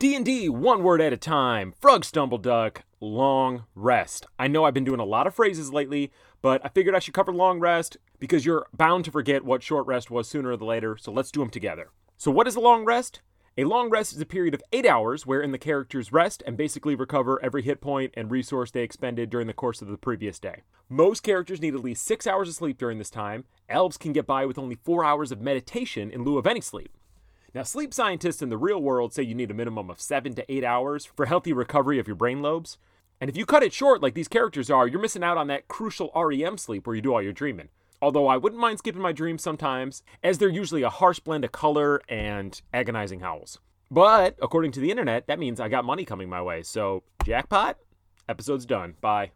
D&D one word at a time. Frog stumble duck, long rest. I know I've been doing a lot of phrases lately, but I figured I should cover long rest because you're bound to forget what short rest was sooner or later, so let's do them together. So what is a long rest? A long rest is a period of 8 hours wherein the characters rest and basically recover every hit point and resource they expended during the course of the previous day. Most characters need at least 6 hours of sleep during this time. Elves can get by with only 4 hours of meditation in lieu of any sleep. Now, sleep scientists in the real world say you need a minimum of seven to eight hours for healthy recovery of your brain lobes. And if you cut it short, like these characters are, you're missing out on that crucial REM sleep where you do all your dreaming. Although I wouldn't mind skipping my dreams sometimes, as they're usually a harsh blend of color and agonizing howls. But according to the internet, that means I got money coming my way. So, jackpot? Episode's done. Bye.